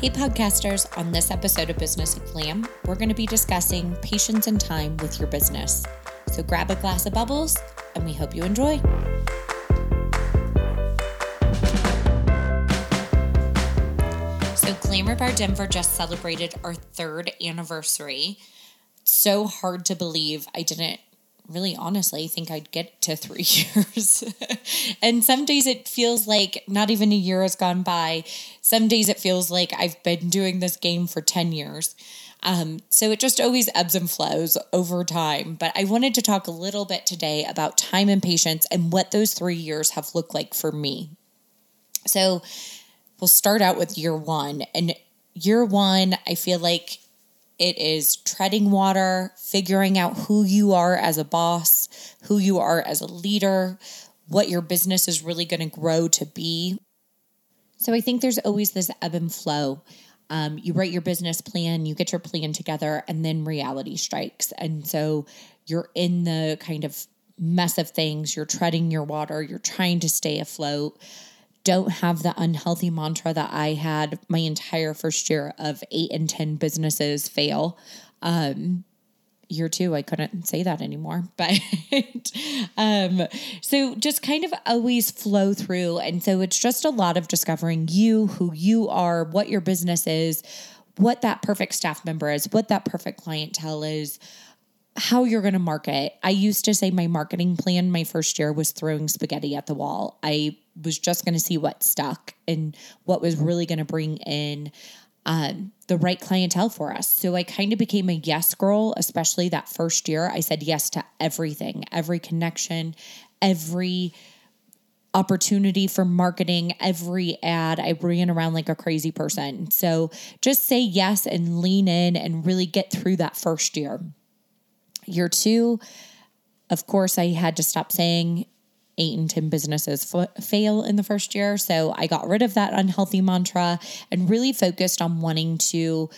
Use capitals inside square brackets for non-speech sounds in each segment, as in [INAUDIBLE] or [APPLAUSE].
Hey, podcasters, on this episode of Business Glam, we're going to be discussing patience and time with your business. So grab a glass of bubbles, and we hope you enjoy. So, Glamour Bar Denver just celebrated our third anniversary. It's so hard to believe I didn't really honestly think I'd get to three [LAUGHS] years. and some days it feels like not even a year has gone by. Some days it feels like I've been doing this game for 10 years. Um, so it just always ebbs and flows over time. But I wanted to talk a little bit today about time and patience and what those three years have looked like for me. So we'll start out with year one. And year one, I feel like it is treading water, figuring out who you are as a boss, who you are as a leader, what your business is really going to grow to be. So I think there's always this ebb and flow. Um, you write your business plan, you get your plan together, and then reality strikes. And so you're in the kind of mess of things, you're treading your water, you're trying to stay afloat don't have the unhealthy mantra that I had my entire first year of eight and 10 businesses fail. Um, year two, I couldn't say that anymore. [LAUGHS] But um, so just kind of always flow through. And so it's just a lot of discovering you, who you are, what your business is, what that perfect staff member is, what that perfect clientele is how you're going to market. I used to say my marketing plan my first year was throwing spaghetti at the wall. I was just going to see what stuck and what was really going to bring in um, the right clientele for us. So I kind of became a yes girl, especially that first year. I said yes to everything, every connection, every opportunity for marketing, every ad. I ran around like a crazy person. So just say yes and lean in and really get through that first year. Year two, of course, I had to stop saying eight and 10 businesses f- fail in the first year. So I got rid of that unhealthy mantra and really focused on wanting to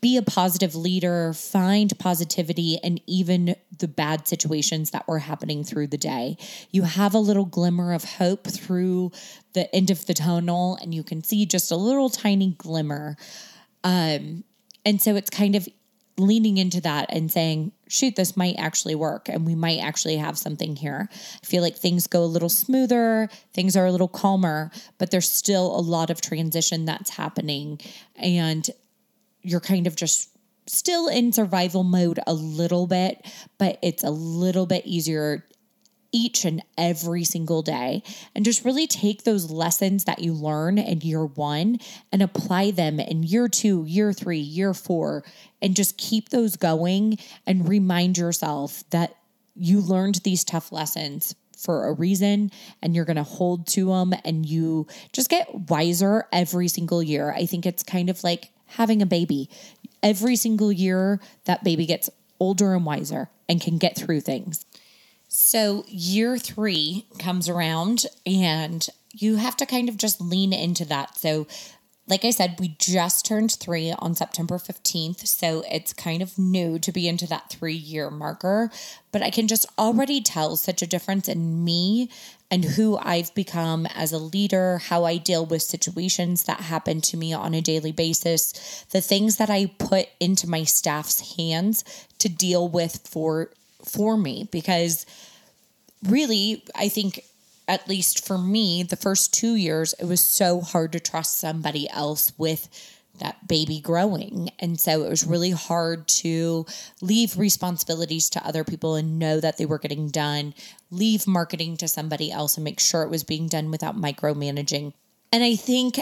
be a positive leader, find positivity and even the bad situations that were happening through the day. You have a little glimmer of hope through the end of the tunnel, and you can see just a little tiny glimmer. Um, and so it's kind of leaning into that and saying, shoot, this might actually work and we might actually have something here. I feel like things go a little smoother, things are a little calmer, but there's still a lot of transition that's happening. And you're kind of just still in survival mode a little bit, but it's a little bit easier each and every single day and just really take those lessons that you learn in year one and apply them in year two, year three, year four, and just keep those going and remind yourself that you learned these tough lessons for a reason and you're going to hold to them and you just get wiser every single year. I think it's kind of like having a baby. Every single year, that baby gets older and wiser and can get through things. So year three comes around and you have to kind of just lean into that. So, like I said, we just turned three on September 15th. So it's kind of new to be into that three year marker. But I can just already tell such a difference in me and who I've become as a leader, how I deal with situations that happen to me on a daily basis, the things that I put into my staff's hands to deal with for for me because really, I think at least for me, the first two years, it was so hard to trust somebody else with that baby growing. And so it was really hard to leave responsibilities to other people and know that they were getting done, leave marketing to somebody else and make sure it was being done without micromanaging. And I think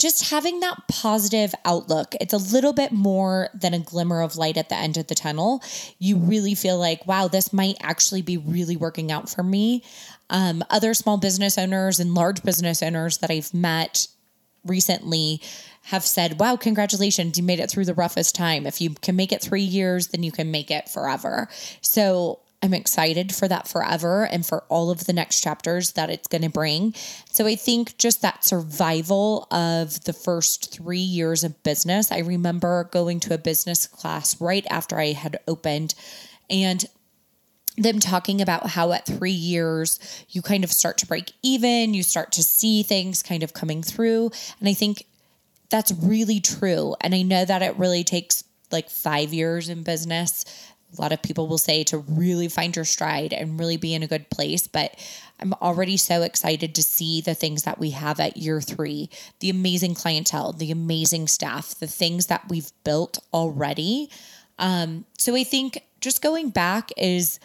just having that positive outlook. It's a little bit more than a glimmer of light at the end of the tunnel. You really feel like, wow, this might actually be really working out for me. Um, other small business owners and large business owners that I've met recently have said, wow, congratulations, you made it through the roughest time. If you can make it three years, then you can make it forever. So I'm excited for that forever and for all of the next chapters that it's going to bring. So I think just that survival of the first three years of business. I remember going to a business class right after I had opened and them talking about how at three years you kind of start to break even, you start to see things kind of coming through. And I think that's really true. And I know that it really takes like five years in business. A lot of people will say to really find your stride and really be in a good place. But I'm already so excited to see the things that we have at year three the amazing clientele, the amazing staff, the things that we've built already. Um, so I think just going back is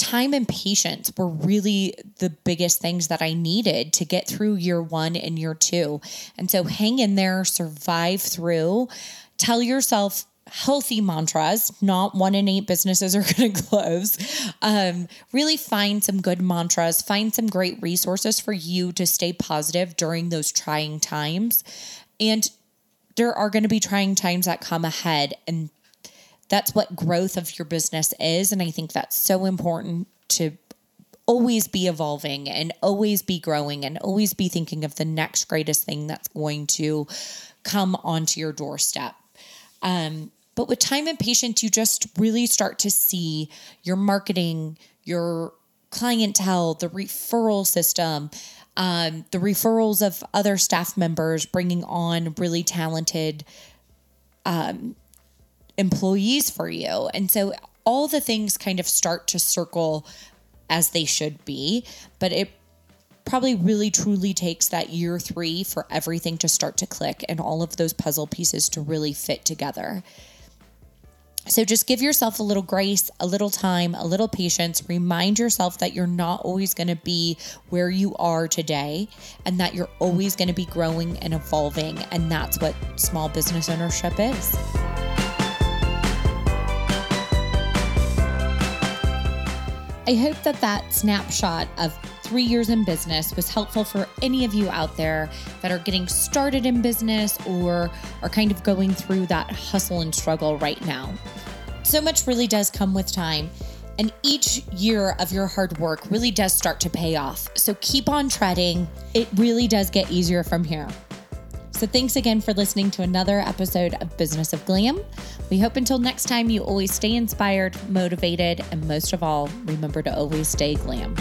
time and patience were really the biggest things that I needed to get through year one and year two. And so hang in there, survive through, tell yourself healthy mantras, not one in eight businesses are [LAUGHS] going to close. Um, really find some good mantras, find some great resources for you to stay positive during those trying times. And there are going to be trying times that come ahead. And that's what growth of your business is. And I think that's so important to always be evolving and always be growing and always be thinking of the next greatest thing that's going to come onto your doorstep. Um, but with time and patience, you just really start to see your marketing, your clientele, the referral system, um, the referrals of other staff members, bringing on really talented um, employees for you. And so all the things kind of start to circle as they should be, but it probably really truly takes that year three for everything to start to click and all of those puzzle pieces to really fit together. So just give yourself a little grace, a little time, a little patience. Remind yourself that you're not always going to be where you are today and that you're always going to be growing and evolving. And that's what small business ownership is. I hope that that snapshot of three years in business was helpful for any of you out there that are getting started in business or are kind of going through that hustle and struggle right now. So much really does come with time. And each year of your hard work really does start to pay off. So keep on treading. It really does get easier from here. So thanks again for listening to another episode of Business of Glam. We hope until next time you always stay inspired, motivated, and most of all, remember to always stay glam.